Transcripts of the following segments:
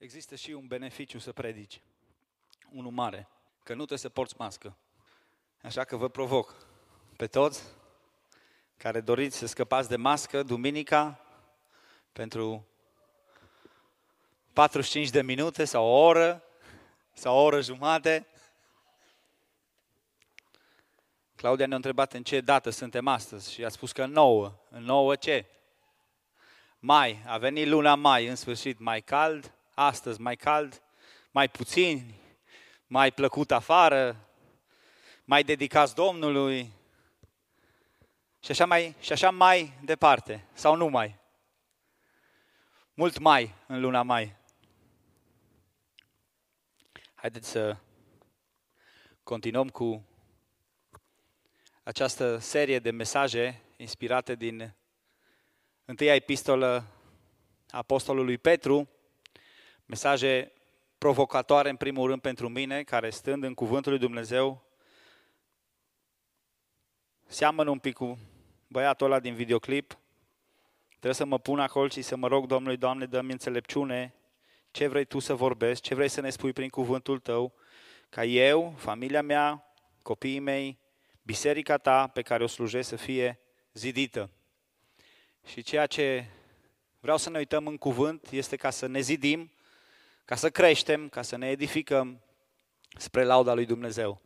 există și un beneficiu să predici. Unul mare, că nu trebuie să porți mască. Așa că vă provoc pe toți care doriți să scăpați de mască duminica pentru 45 de minute sau o oră sau o oră jumate. Claudia ne-a întrebat în ce dată suntem astăzi și a spus că nouă. În nouă ce? Mai. A venit luna mai, în sfârșit, mai cald, astăzi mai cald, mai puțin, mai plăcut afară, mai dedicați Domnului și așa mai, și așa mai departe, sau nu mai. Mult mai în luna mai. Haideți să continuăm cu această serie de mesaje inspirate din întâia epistolă Apostolului Petru, mesaje provocatoare în primul rând pentru mine, care stând în cuvântul lui Dumnezeu, seamănă un pic cu băiatul ăla din videoclip, trebuie să mă pun acolo și să mă rog Domnului, Doamne, dă-mi înțelepciune, ce vrei Tu să vorbești, ce vrei să ne spui prin cuvântul Tău, ca eu, familia mea, copiii mei, biserica Ta pe care o slujesc să fie zidită. Și ceea ce vreau să ne uităm în cuvânt este ca să ne zidim, ca să creștem, ca să ne edificăm spre lauda lui Dumnezeu.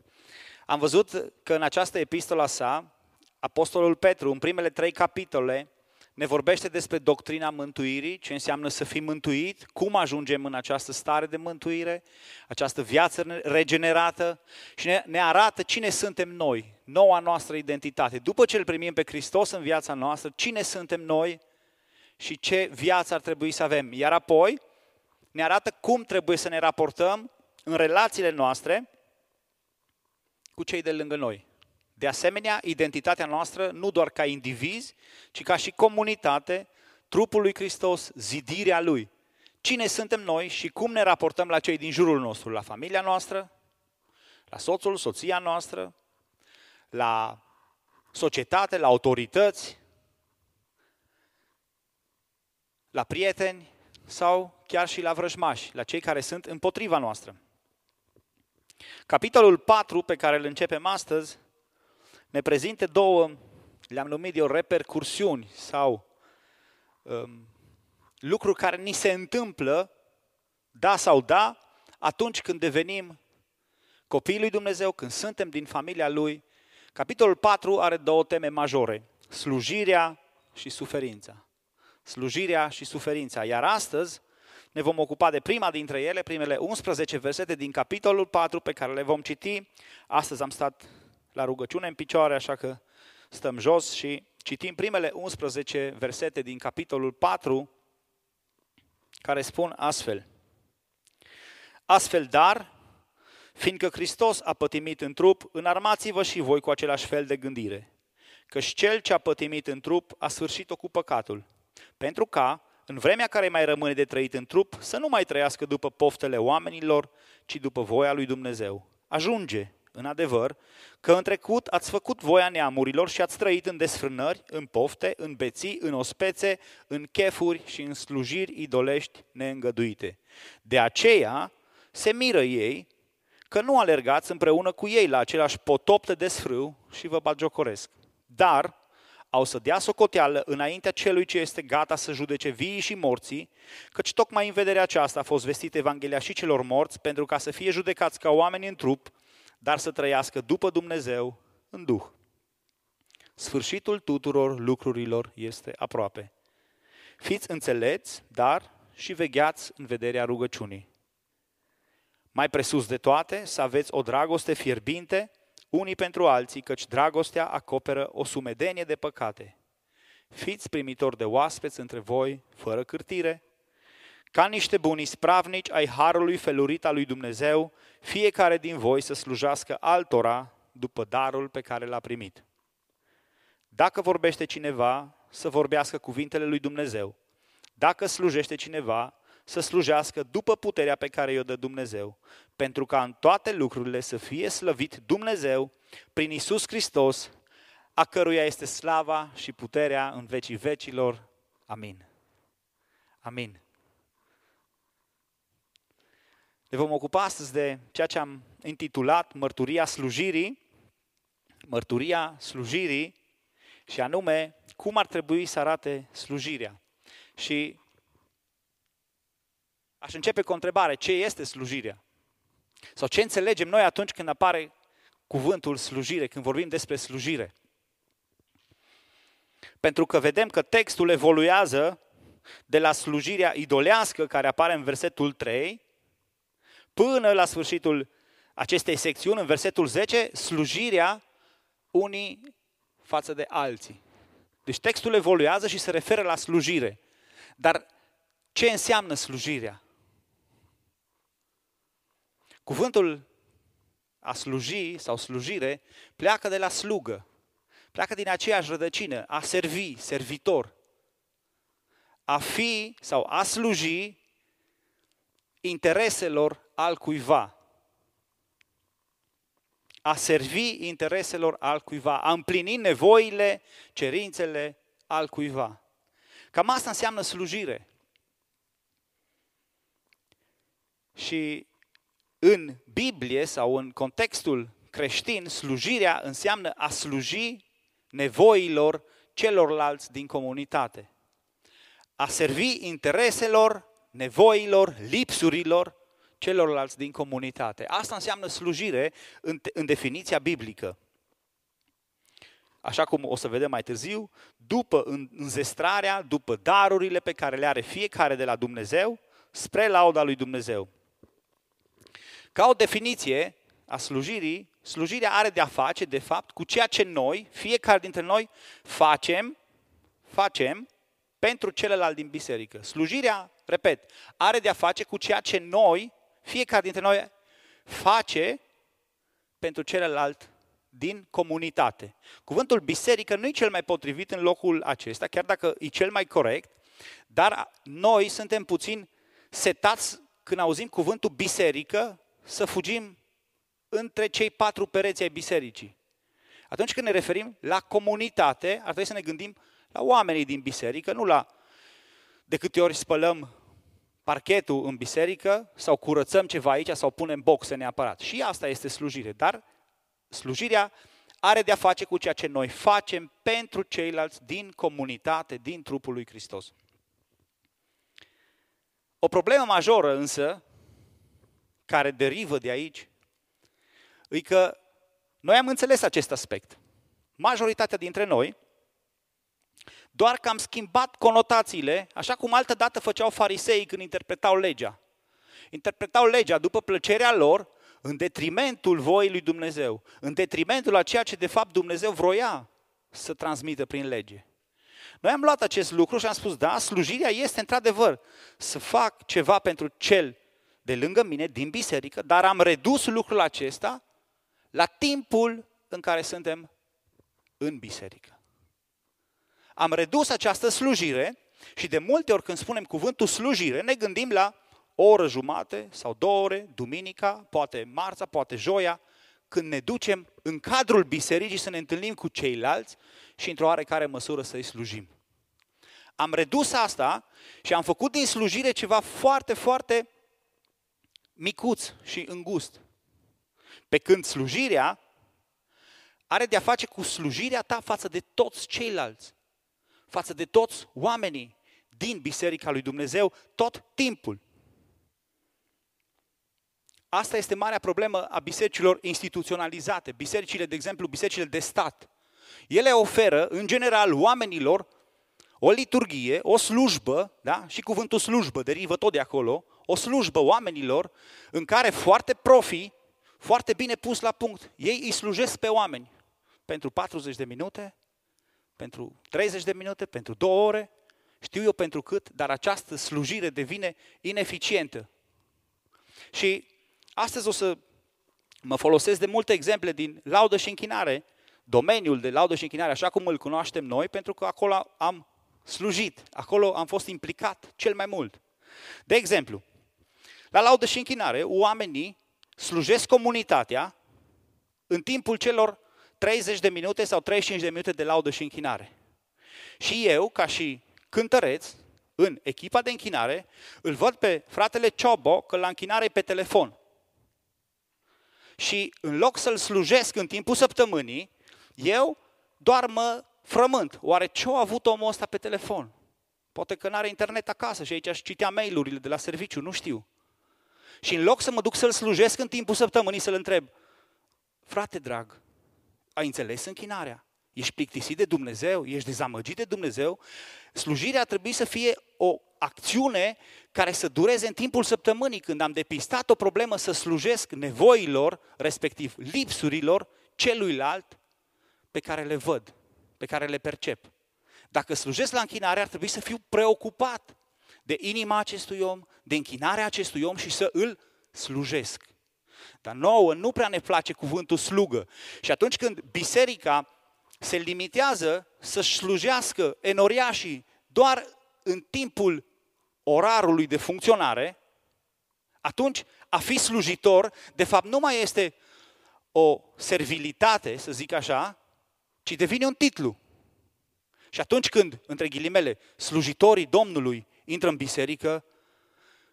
Am văzut că în această epistola sa, Apostolul Petru, în primele trei capitole, ne vorbește despre doctrina mântuirii, ce înseamnă să fii mântuit, cum ajungem în această stare de mântuire, această viață regenerată și ne, ne arată cine suntem noi, noua noastră identitate. După ce îl primim pe Hristos în viața noastră, cine suntem noi și ce viață ar trebui să avem. Iar apoi ne arată cum trebuie să ne raportăm în relațiile noastre cu cei de lângă noi. De asemenea, identitatea noastră, nu doar ca indivizi, ci ca și comunitate, trupul lui Hristos, zidirea lui. Cine suntem noi și cum ne raportăm la cei din jurul nostru, la familia noastră, la soțul, soția noastră, la societate, la autorități, la prieteni sau chiar și la vrăjmași, la cei care sunt împotriva noastră. Capitolul 4 pe care îl începem astăzi ne prezintă două, le-am numit eu repercursiuni sau um, lucruri care ni se întâmplă, da sau da, atunci când devenim copiii lui Dumnezeu, când suntem din familia lui. Capitolul 4 are două teme majore, slujirea și suferința. Slujirea și suferința. Iar astăzi ne vom ocupa de prima dintre ele, primele 11 versete din capitolul 4 pe care le vom citi. Astăzi am stat la rugăciune în picioare, așa că stăm jos și citim primele 11 versete din capitolul 4, care spun astfel. Astfel, dar, fiindcă Hristos a pătimit în trup, înarmați-vă și voi cu același fel de gândire, căci cel ce a pătimit în trup a sfârșit-o cu păcatul, pentru ca, în vremea care mai rămâne de trăit în trup, să nu mai trăiască după poftele oamenilor, ci după voia lui Dumnezeu. Ajunge, în adevăr, că în trecut ați făcut voia neamurilor și ați trăit în desfrânări, în pofte, în beții, în ospețe, în chefuri și în slujiri idolești neîngăduite. De aceea se miră ei că nu alergați împreună cu ei la același potop de desfrâu și vă bagiocoresc. Dar au să dea socoteală înaintea celui ce este gata să judece vii și morții, căci tocmai în vederea aceasta a fost vestită Evanghelia și celor morți, pentru ca să fie judecați ca oameni în trup, dar să trăiască după Dumnezeu în Duh. Sfârșitul tuturor lucrurilor este aproape. Fiți înțelepți, dar și vegheați în vederea rugăciunii. Mai presus de toate, să aveți o dragoste fierbinte unii pentru alții, căci dragostea acoperă o sumedenie de păcate. Fiți primitori de oaspeți între voi, fără cârtire, ca niște buni spravnici ai harului felurit al lui Dumnezeu, fiecare din voi să slujească altora după darul pe care l-a primit. Dacă vorbește cineva, să vorbească cuvintele lui Dumnezeu. Dacă slujește cineva, să slujească după puterea pe care i-o dă Dumnezeu, pentru ca în toate lucrurile să fie slăvit Dumnezeu prin Isus Hristos, a căruia este slava și puterea în vecii vecilor. Amin. Amin. Ne vom ocupa astăzi de ceea ce am intitulat Mărturia slujirii, mărturia slujirii și anume cum ar trebui să arate slujirea. Și aș începe cu o întrebare, ce este slujirea? Sau ce înțelegem noi atunci când apare cuvântul slujire, când vorbim despre slujire? Pentru că vedem că textul evoluează de la slujirea idolească care apare în versetul 3 până la sfârșitul acestei secțiuni, în versetul 10, slujirea unii față de alții. Deci textul evoluează și se referă la slujire. Dar ce înseamnă slujirea? Cuvântul a sluji sau slujire pleacă de la slugă. Pleacă din aceeași rădăcină, a servi, servitor. A fi sau a sluji intereselor al cuiva. A servi intereselor al cuiva, a împlini nevoile, cerințele al cuiva. Cam asta înseamnă slujire. Și în Biblie sau în contextul creștin, slujirea înseamnă a sluji nevoilor celorlalți din comunitate. A servi intereselor, nevoilor, lipsurilor celorlalți din comunitate. Asta înseamnă slujire în, în definiția biblică. Așa cum o să vedem mai târziu, după înzestrarea, după darurile pe care le are fiecare de la Dumnezeu, spre lauda lui Dumnezeu. Ca o definiție a slujirii, slujirea are de a face, de fapt, cu ceea ce noi, fiecare dintre noi, facem, facem pentru celălalt din biserică. Slujirea, repet, are de a face cu ceea ce noi, fiecare dintre noi, face pentru celălalt din comunitate. Cuvântul biserică nu e cel mai potrivit în locul acesta, chiar dacă e cel mai corect, dar noi suntem puțin setați când auzim cuvântul biserică să fugim între cei patru pereți ai bisericii. Atunci când ne referim la comunitate, ar trebui să ne gândim la oamenii din biserică, nu la de câte ori spălăm parchetul în biserică sau curățăm ceva aici sau punem boxe neapărat. Și asta este slujire, dar slujirea are de-a face cu ceea ce noi facem pentru ceilalți din comunitate, din trupul lui Hristos. O problemă majoră însă care derivă de aici, e că noi am înțeles acest aspect. Majoritatea dintre noi, doar că am schimbat conotațiile, așa cum altă dată făceau farisei când interpretau legea. Interpretau legea după plăcerea lor, în detrimentul voii lui Dumnezeu, în detrimentul a ceea ce de fapt Dumnezeu vroia să transmită prin lege. Noi am luat acest lucru și am spus, da, slujirea este într-adevăr să fac ceva pentru cel de lângă mine, din biserică, dar am redus lucrul acesta la timpul în care suntem în biserică. Am redus această slujire și de multe ori când spunem cuvântul slujire, ne gândim la o oră jumate sau două ore, duminica, poate marța, poate joia, când ne ducem în cadrul bisericii să ne întâlnim cu ceilalți și într-o oarecare măsură să-i slujim. Am redus asta și am făcut din slujire ceva foarte, foarte micuț și îngust. Pe când slujirea are de-a face cu slujirea ta față de toți ceilalți, față de toți oamenii din Biserica lui Dumnezeu tot timpul. Asta este marea problemă a bisericilor instituționalizate, bisericile, de exemplu, bisericile de stat. Ele oferă, în general, oamenilor o liturghie, o slujbă, da? și cuvântul slujbă derivă tot de acolo, o slujbă oamenilor în care foarte profi, foarte bine pus la punct, ei îi slujesc pe oameni pentru 40 de minute, pentru 30 de minute, pentru două ore, știu eu pentru cât, dar această slujire devine ineficientă. Și astăzi o să mă folosesc de multe exemple din laudă și închinare, domeniul de laudă și închinare, așa cum îl cunoaștem noi, pentru că acolo am slujit, acolo am fost implicat cel mai mult. De exemplu, la laudă și închinare, oamenii slujesc comunitatea în timpul celor 30 de minute sau 35 de minute de laudă și închinare. Și eu, ca și cântăreț, în echipa de închinare, îl văd pe fratele Ciobo că la închinare e pe telefon. Și în loc să-l slujesc în timpul săptămânii, eu doar mă frământ. Oare ce-a avut omul ăsta pe telefon? Poate că nu are internet acasă și aici aș citea mail-urile de la serviciu, nu știu. Și în loc să mă duc să-l slujesc în timpul săptămânii, să-l întreb, frate drag, ai înțeles închinarea? Ești plictisit de Dumnezeu? Ești dezamăgit de Dumnezeu? Slujirea ar trebui să fie o acțiune care să dureze în timpul săptămânii, când am depistat o problemă să slujesc nevoilor, respectiv lipsurilor celuilalt pe care le văd, pe care le percep. Dacă slujesc la închinare, ar trebui să fiu preocupat de inima acestui om, de închinarea acestui om și să îl slujesc. Dar nouă nu prea ne place cuvântul slugă. Și atunci când biserica se limitează să slujească enoriașii doar în timpul orarului de funcționare, atunci a fi slujitor, de fapt, nu mai este o servilitate, să zic așa, ci devine un titlu. Și atunci când, între ghilimele, slujitorii Domnului intră în biserică,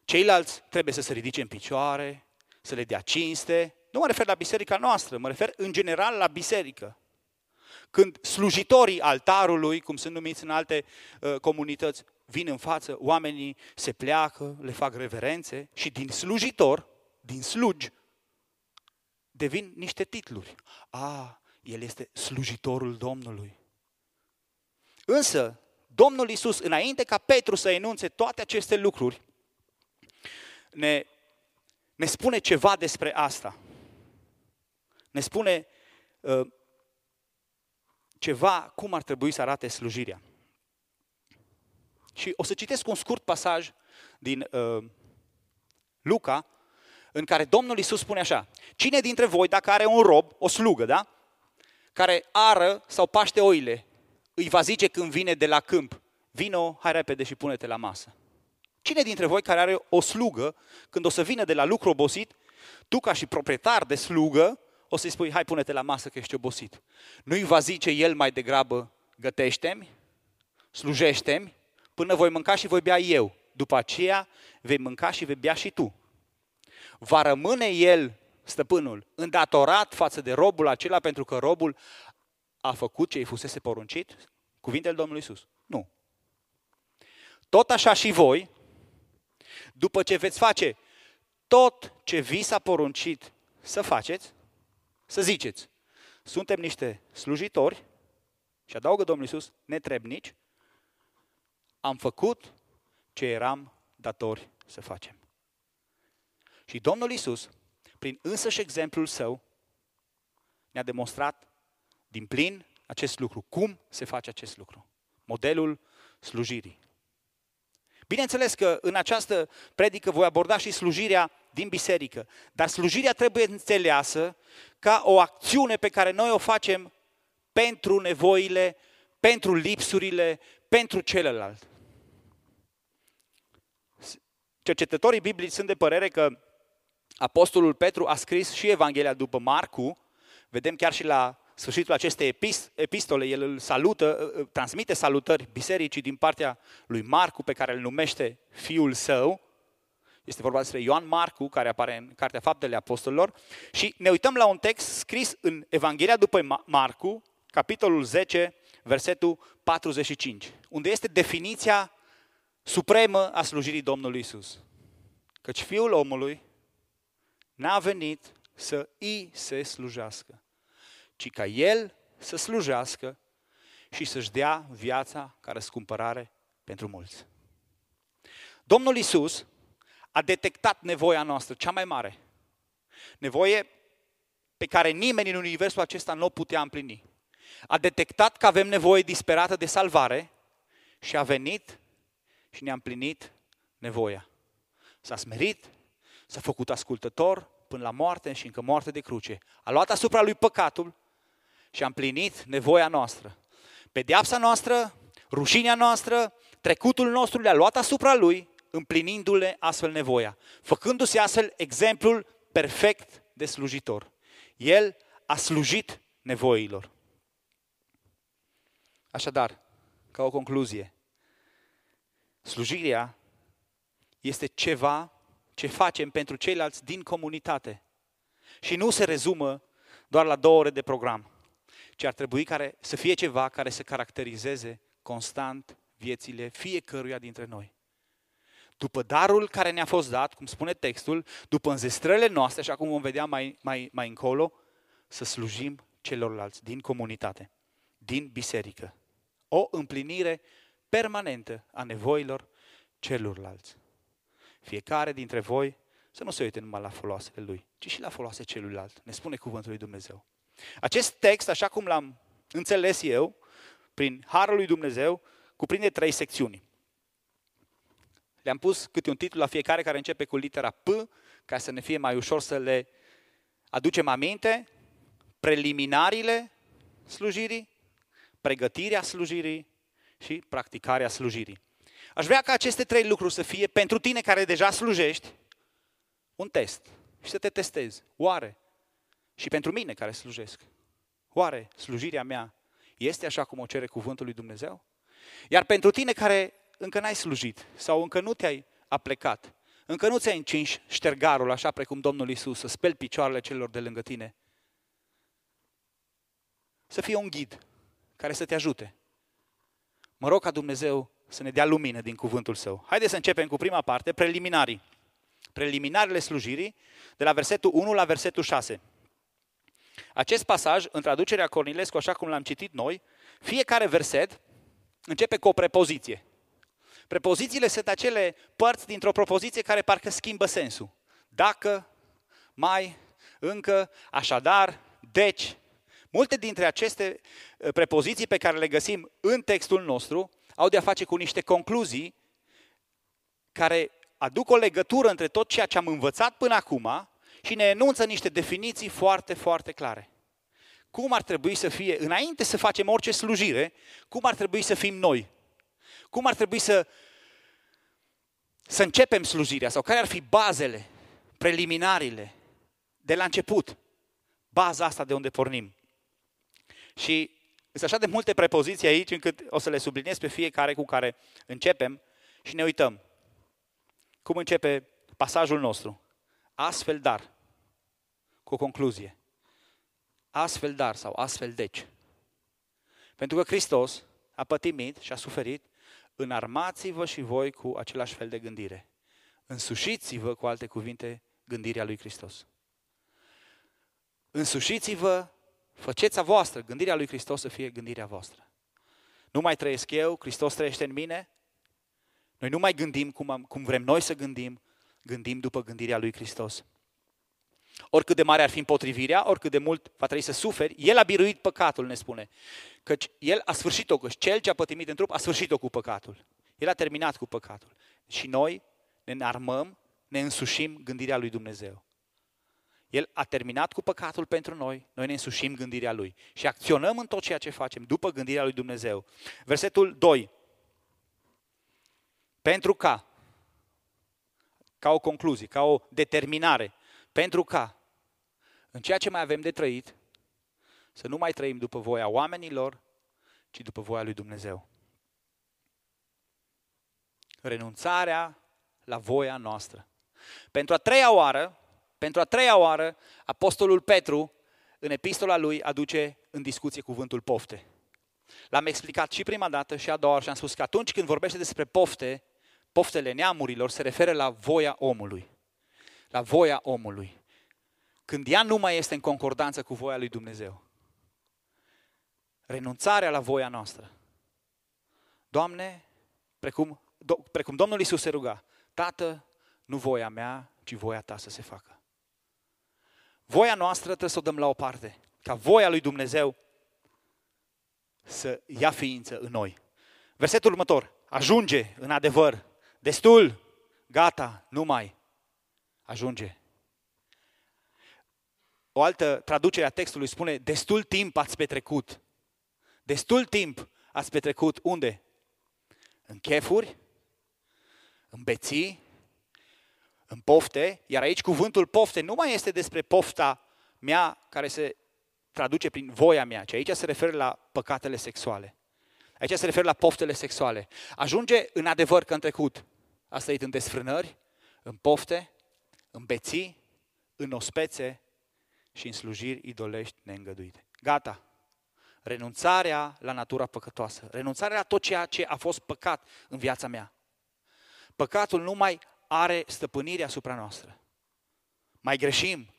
ceilalți trebuie să se ridice în picioare, să le dea cinste. Nu mă refer la biserica noastră, mă refer în general la biserică. Când slujitorii altarului, cum sunt numiți în alte uh, comunități, vin în față, oamenii se pleacă, le fac reverențe și din slujitor, din slugi, devin niște titluri. A, el este slujitorul Domnului. Însă, Domnul Isus, înainte ca Petru să enunțe toate aceste lucruri, ne, ne spune ceva despre asta. Ne spune uh, ceva cum ar trebui să arate slujirea. Și o să citesc un scurt pasaj din uh, Luca, în care Domnul Isus spune așa, cine dintre voi, dacă are un rob, o slugă, da? Care ară sau paște oile, îi va zice când vine de la câmp, vino, hai repede și pune-te la masă. Cine dintre voi care are o slugă, când o să vină de la lucru obosit, tu ca și proprietar de slugă, o să-i spui, hai pune-te la masă că ești obosit. Nu-i va zice el mai degrabă, gătește-mi, slujește-mi, până voi mânca și voi bea eu. După aceea vei mânca și vei bea și tu. Va rămâne el, stăpânul, îndatorat față de robul acela pentru că robul a făcut ce îi fusese poruncit? Cuvintele Domnului Isus. Nu. Tot așa și voi, după ce veți face tot ce vi s-a poruncit să faceți, să ziceți, suntem niște slujitori, și adaugă Domnul Iisus, netrebnici, am făcut ce eram datori să facem. Și Domnul Iisus, prin însăși exemplul său, ne-a demonstrat din plin acest lucru. Cum se face acest lucru? Modelul slujirii. Bineînțeles că în această predică voi aborda și slujirea din biserică, dar slujirea trebuie înțeleasă ca o acțiune pe care noi o facem pentru nevoile, pentru lipsurile, pentru celălalt. Cercetătorii biblici sunt de părere că Apostolul Petru a scris și Evanghelia după Marcu, vedem chiar și la sfârșitul acestei epistole, el îl salută, transmite salutări bisericii din partea lui Marcu, pe care îl numește fiul său. Este vorba despre Ioan Marcu, care apare în Cartea Faptele Apostolilor. Și ne uităm la un text scris în Evanghelia după Marcu, capitolul 10, versetul 45, unde este definiția supremă a slujirii Domnului Isus. Căci Fiul omului n-a venit să îi se slujească, ci ca El să slujească și să-și dea viața ca răscumpărare pentru mulți. Domnul Isus a detectat nevoia noastră cea mai mare. Nevoie pe care nimeni în universul acesta nu o putea împlini. A detectat că avem nevoie disperată de salvare și a venit și ne-a împlinit nevoia. S-a smerit, s-a făcut ascultător până la moarte și încă moarte de cruce. A luat asupra lui păcatul și a împlinit nevoia noastră. Pedeapsa noastră, rușinea noastră, trecutul nostru le-a luat asupra lui, împlinindu-le astfel nevoia, făcându-se astfel exemplul perfect de slujitor. El a slujit nevoilor. Așadar, ca o concluzie, Slujirea este ceva ce facem pentru ceilalți din comunitate. Și nu se rezumă doar la două ore de program, ci ar trebui care, să fie ceva care să caracterizeze constant viețile fiecăruia dintre noi. După darul care ne-a fost dat, cum spune textul, după înzestrările noastre, așa cum vom vedea mai, mai, mai încolo, să slujim celorlalți din comunitate, din biserică. O împlinire permanentă a nevoilor celorlalți. Fiecare dintre voi să nu se uite numai la foloasele lui, ci și la foloase celuilalt. Ne spune cuvântul lui Dumnezeu. Acest text, așa cum l-am înțeles eu, prin Harul lui Dumnezeu, cuprinde trei secțiuni. Le-am pus câte un titlu la fiecare care începe cu litera P, ca să ne fie mai ușor să le aducem aminte, preliminariile slujirii, pregătirea slujirii și practicarea slujirii. Aș vrea ca aceste trei lucruri să fie pentru tine care deja slujești un test și să te testezi. Oare? Și pentru mine care slujesc. Oare slujirea mea este așa cum o cere cuvântul lui Dumnezeu? Iar pentru tine care încă n-ai slujit sau încă nu te-ai aplecat, încă nu ți-ai încins ștergarul așa precum Domnul Isus, să speli picioarele celor de lângă tine, să fie un ghid care să te ajute. Mă rog ca Dumnezeu să ne dea lumină din cuvântul său. Haideți să începem cu prima parte, preliminarii. Preliminarele slujirii, de la versetul 1 la versetul 6. Acest pasaj, în traducerea Cornilescu, așa cum l-am citit noi, fiecare verset începe cu o prepoziție. Prepozițiile sunt acele părți dintr-o propoziție care parcă schimbă sensul. Dacă, mai, încă, așadar, deci. Multe dintre aceste uh, prepoziții pe care le găsim în textul nostru au de a face cu niște concluzii care aduc o legătură între tot ceea ce am învățat până acum și ne enunță niște definiții foarte, foarte clare. Cum ar trebui să fie, înainte să facem orice slujire, cum ar trebui să fim noi? Cum ar trebui să, să începem slujirea sau care ar fi bazele, preliminarile, de la început? Baza asta de unde pornim. Și sunt așa de multe prepoziții aici încât o să le subliniez pe fiecare cu care începem și ne uităm. Cum începe pasajul nostru? Astfel dar, cu o concluzie. Astfel dar sau astfel deci. Pentru că Hristos a pătimit și a suferit, înarmați-vă și voi cu același fel de gândire. Însușiți-vă, cu alte cuvinte, gândirea lui Hristos. Însușiți-vă Faceți a voastră, gândirea lui Hristos să fie gândirea voastră. Nu mai trăiesc eu, Hristos trăiește în mine. Noi nu mai gândim cum, am, cum vrem noi să gândim, gândim după gândirea lui Hristos. Oricât de mare ar fi împotrivirea, oricât de mult va trebui să suferi, El a biruit păcatul, ne spune. Căci El a sfârșit-o, căci Cel ce a pătimit în trup a sfârșit-o cu păcatul. El a terminat cu păcatul. Și noi ne înarmăm, ne însușim gândirea lui Dumnezeu. El a terminat cu păcatul pentru noi, noi ne însușim gândirea Lui și acționăm în tot ceea ce facem după gândirea Lui Dumnezeu. Versetul 2. Pentru ca, ca o concluzie, ca o determinare, pentru ca, în ceea ce mai avem de trăit, să nu mai trăim după voia oamenilor, ci după voia lui Dumnezeu. Renunțarea la voia noastră. Pentru a treia oară, pentru a treia oară, Apostolul Petru, în epistola lui, aduce în discuție cuvântul pofte. L-am explicat și prima dată și a doua oară și am spus că atunci când vorbește despre pofte, poftele neamurilor se referă la voia omului. La voia omului. Când ea nu mai este în concordanță cu voia lui Dumnezeu. Renunțarea la voia noastră. Doamne, precum, do, precum Domnul Isus se ruga, Tată, nu voia mea, ci voia ta să se facă. Voia noastră trebuie să o dăm la o parte, ca voia lui Dumnezeu să ia ființă în noi. Versetul următor. Ajunge în adevăr. Destul. Gata. Nu mai. Ajunge. O altă traducere a textului spune, destul timp ați petrecut. Destul timp ați petrecut unde? În chefuri, în beții, în pofte, iar aici cuvântul pofte nu mai este despre pofta mea care se traduce prin voia mea, ci aici se referă la păcatele sexuale. Aici se referă la poftele sexuale. Ajunge în adevăr că în trecut a trăit în desfrânări, în pofte, în beții, în ospețe și în slujiri idolești neîngăduite. Gata. Renunțarea la natura păcătoasă. Renunțarea la tot ceea ce a fost păcat în viața mea. Păcatul nu mai are stăpânire asupra noastră. Mai greșim,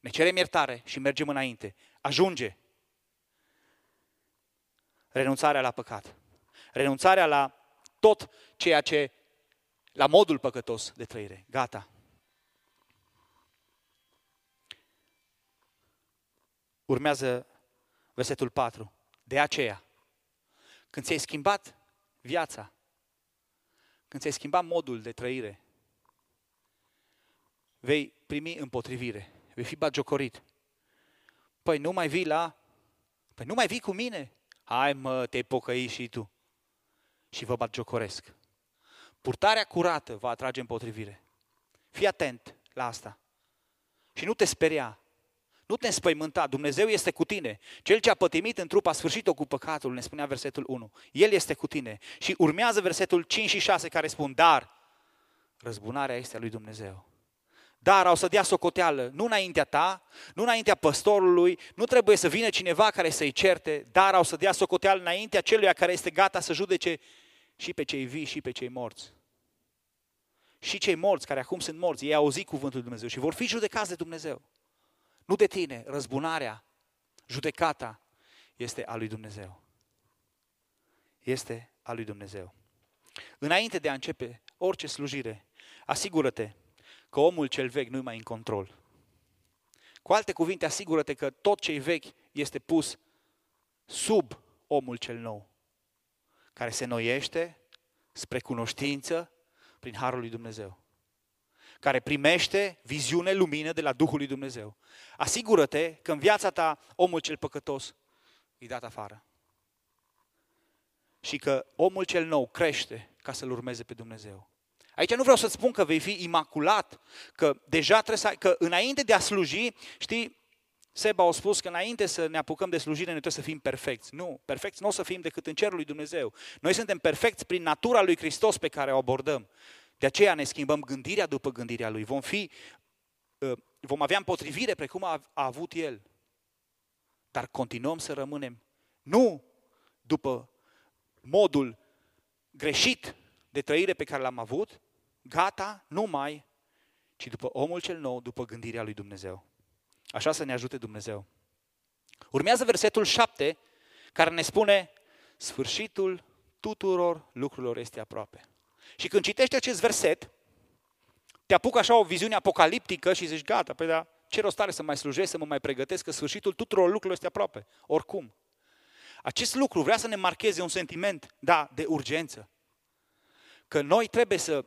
ne cerem iertare și mergem înainte. Ajunge. Renunțarea la păcat. Renunțarea la tot ceea ce, la modul păcătos de trăire. Gata. Urmează versetul 4. De aceea, când ți-ai schimbat viața, când ți-ai schimbat modul de trăire, vei primi împotrivire, vei fi bagiocorit. Păi nu mai vii la... Păi nu mai vii cu mine. Hai mă, te-ai pocăit și tu. Și vă bagiocoresc. Purtarea curată va atrage împotrivire. Fii atent la asta. Și nu te speria. Nu te înspăimânta, Dumnezeu este cu tine. Cel ce a pătimit în trup a sfârșit-o cu păcatul, ne spunea versetul 1. El este cu tine. Și urmează versetul 5 și 6 care spun, dar răzbunarea este a lui Dumnezeu. Dar au să dea socoteală, nu înaintea ta, nu înaintea păstorului, nu trebuie să vină cineva care să-i certe, dar au să dea socoteală înaintea celuia care este gata să judece și pe cei vii și pe cei morți. Și cei morți, care acum sunt morți, ei au auzit cuvântul lui Dumnezeu și vor fi judecați de Dumnezeu. Nu de tine, răzbunarea, judecata este a lui Dumnezeu. Este a lui Dumnezeu. Înainte de a începe orice slujire, asigură-te că omul cel vechi nu-i mai în control. Cu alte cuvinte, asigură-te că tot ce vechi este pus sub omul cel nou, care se noiește spre cunoștință prin Harul lui Dumnezeu care primește viziune, lumină de la Duhul lui Dumnezeu. Asigură-te că în viața ta omul cel păcătos e dat afară. Și că omul cel nou crește ca să-L urmeze pe Dumnezeu. Aici nu vreau să-ți spun că vei fi imaculat, că deja trebuie să ai, că înainte de a sluji, știi, Seba a spus că înainte să ne apucăm de slujire, noi trebuie să fim perfecți. Nu, perfecți nu o să fim decât în cerul lui Dumnezeu. Noi suntem perfecți prin natura lui Hristos pe care o abordăm. De aceea ne schimbăm gândirea după gândirea Lui. Vom, fi, ă, vom avea împotrivire precum a, a avut El. Dar continuăm să rămânem nu după modul greșit de trăire pe care l-am avut, gata, nu mai, ci după omul cel nou, după gândirea lui Dumnezeu. Așa să ne ajute Dumnezeu. Urmează versetul 7, care ne spune, sfârșitul tuturor lucrurilor este aproape. Și când citești acest verset, te apucă așa o viziune apocaliptică și zici, gata, păi da, ce rost are să mai slujesc, să mă mai pregătesc, că sfârșitul tuturor lucrurilor este aproape, oricum. Acest lucru vrea să ne marcheze un sentiment, da, de urgență. Că noi trebuie să,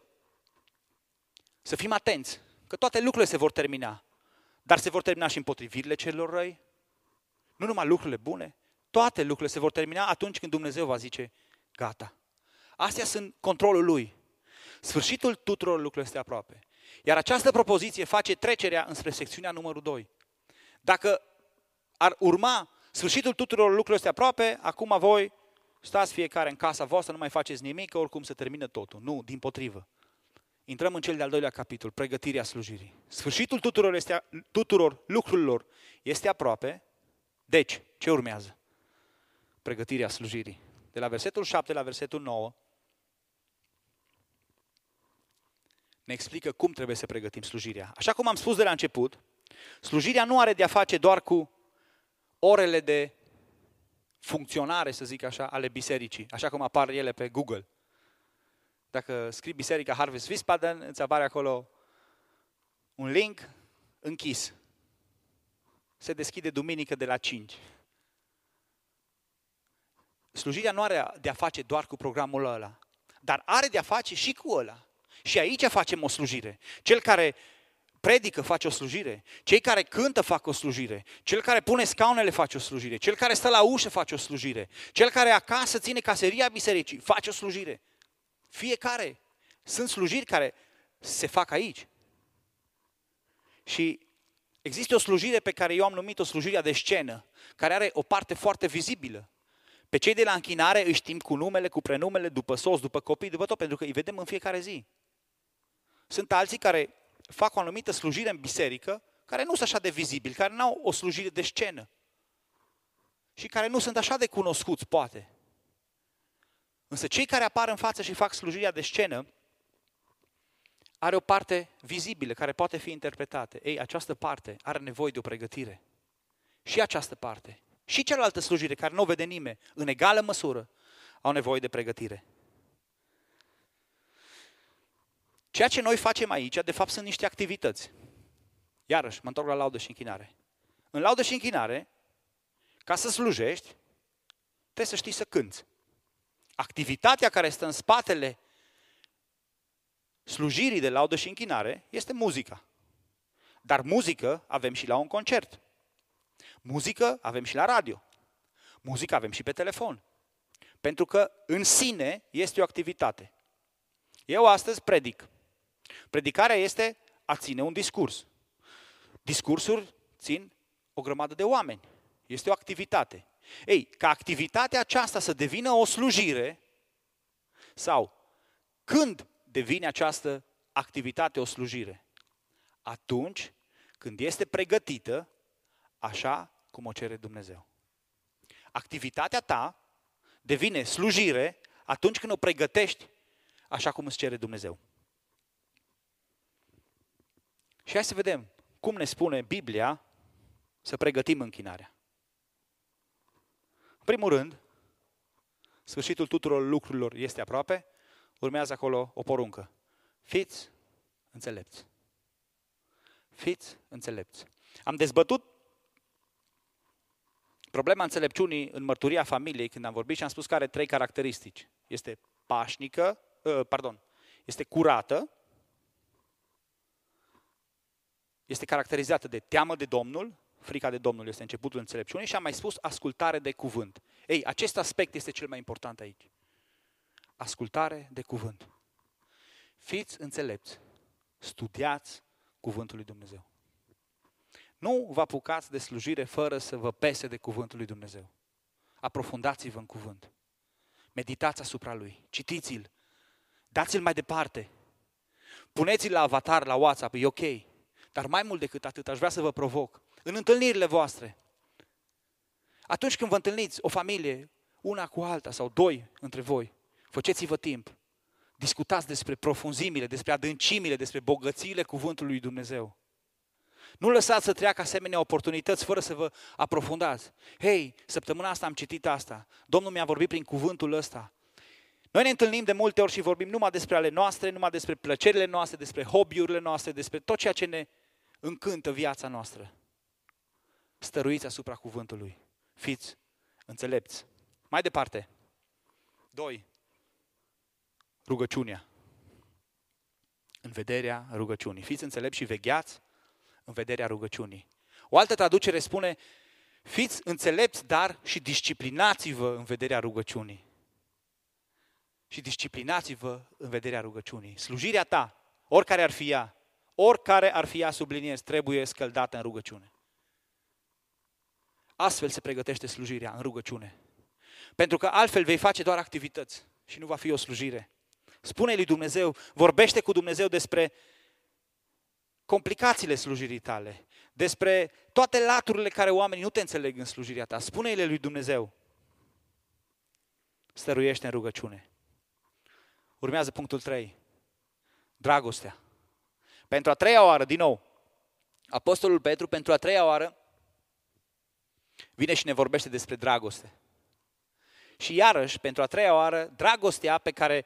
să fim atenți, că toate lucrurile se vor termina, dar se vor termina și împotrivirile celor răi, nu numai lucrurile bune, toate lucrurile se vor termina atunci când Dumnezeu va zice, gata. Astea sunt controlul lui. Sfârșitul tuturor lucrurilor este aproape. Iar această propoziție face trecerea înspre secțiunea numărul 2. Dacă ar urma sfârșitul tuturor lucrurilor este aproape, acum voi stați fiecare în casa voastră, nu mai faceți nimic, că oricum se termină totul. Nu, din potrivă. Intrăm în cel de-al doilea capitol, pregătirea slujirii. Sfârșitul tuturor, este, tuturor lucrurilor este aproape. Deci, ce urmează? Pregătirea slujirii. De la versetul 7 la versetul 9, ne explică cum trebuie să pregătim slujirea. Așa cum am spus de la început, slujirea nu are de-a face doar cu orele de funcționare, să zic așa, ale bisericii, așa cum apar ele pe Google. Dacă scrii Biserica Harvest Wiesbaden, îți apare acolo un link închis. Se deschide duminică de la 5. Slujirea nu are de a face doar cu programul ăla, dar are de a face și cu ăla. Și aici facem o slujire. Cel care predică face o slujire, cei care cântă fac o slujire, cel care pune scaunele face o slujire, cel care stă la ușă face o slujire, cel care acasă ține caseria bisericii face o slujire. Fiecare. Sunt slujiri care se fac aici. Și există o slujire pe care eu am numit-o slujirea de scenă, care are o parte foarte vizibilă. Pe cei de la închinare îi știm cu numele, cu prenumele, după sos, după copii, după tot, pentru că îi vedem în fiecare zi. Sunt alții care fac o anumită slujire în biserică, care nu sunt așa de vizibili, care nu au o slujire de scenă și care nu sunt așa de cunoscuți, poate. Însă cei care apar în față și fac slujirea de scenă, are o parte vizibilă care poate fi interpretată. Ei, această parte are nevoie de o pregătire. Și această parte. Și cealaltă slujire care nu o vede nimeni, în egală măsură, au nevoie de pregătire. Ceea ce noi facem aici, de fapt, sunt niște activități. Iarăși, mă întorc la laudă și închinare. În laudă și închinare, ca să slujești, trebuie să știi să cânți. Activitatea care stă în spatele slujirii de laudă și închinare este muzica. Dar muzică avem și la un concert. Muzică avem și la radio. Muzică avem și pe telefon. Pentru că în sine este o activitate. Eu astăzi predic. Predicarea este a ține un discurs. Discursuri țin o grămadă de oameni. Este o activitate. Ei, ca activitatea aceasta să devină o slujire, sau când devine această activitate o slujire? Atunci când este pregătită așa cum o cere Dumnezeu. Activitatea ta devine slujire atunci când o pregătești așa cum îți cere Dumnezeu. Și hai să vedem cum ne spune Biblia să pregătim închinarea. În primul rând, sfârșitul tuturor lucrurilor este aproape, urmează acolo o poruncă. Fiți înțelepți. Fiți înțelepți. Am dezbătut problema înțelepciunii în mărturia familiei când am vorbit și am spus că are trei caracteristici. Este pașnică, ă, pardon, este curată, este caracterizată de teamă de Domnul, frica de Domnul este începutul înțelepciunii și am mai spus ascultare de cuvânt. Ei, acest aspect este cel mai important aici. Ascultare de cuvânt. Fiți înțelepți, studiați cuvântul lui Dumnezeu. Nu vă apucați de slujire fără să vă pese de cuvântul lui Dumnezeu. Aprofundați-vă în cuvânt. Meditați asupra lui. Citiți-l. Dați-l mai departe. Puneți-l la avatar, la WhatsApp, e ok. Dar mai mult decât atât, aș vrea să vă provoc. În întâlnirile voastre, atunci când vă întâlniți o familie, una cu alta sau doi între voi, faceți-vă timp. Discutați despre profunzimile, despre adâncimile, despre bogățiile cuvântului lui Dumnezeu. Nu lăsați să treacă asemenea oportunități fără să vă aprofundați. Hei, săptămâna asta am citit asta. Domnul mi-a vorbit prin cuvântul ăsta. Noi ne întâlnim de multe ori și vorbim numai despre ale noastre, numai despre plăcerile noastre, despre hobby-urile noastre, despre tot ceea ce ne încântă viața noastră. Stăruiți asupra cuvântului. Fiți înțelepți. Mai departe. Doi. Rugăciunea. În vederea rugăciunii. Fiți înțelepți și vegheați în vederea rugăciunii. O altă traducere spune, fiți înțelepți, dar și disciplinați-vă în vederea rugăciunii. Și disciplinați-vă în vederea rugăciunii. Slujirea ta, oricare ar fi ea, oricare ar fi ea, subliniez, trebuie scăldată în rugăciune. Astfel se pregătește slujirea în rugăciune. Pentru că altfel vei face doar activități și nu va fi o slujire. Spune lui Dumnezeu, vorbește cu Dumnezeu despre complicațiile slujirii tale, despre toate laturile care oamenii nu te înțeleg în slujirea ta. Spune-le lui Dumnezeu. Stăruiește în rugăciune. Urmează punctul 3. Dragostea. Pentru a treia oară, din nou, Apostolul Petru, pentru a treia oară, vine și ne vorbește despre dragoste. Și iarăși, pentru a treia oară, dragostea pe care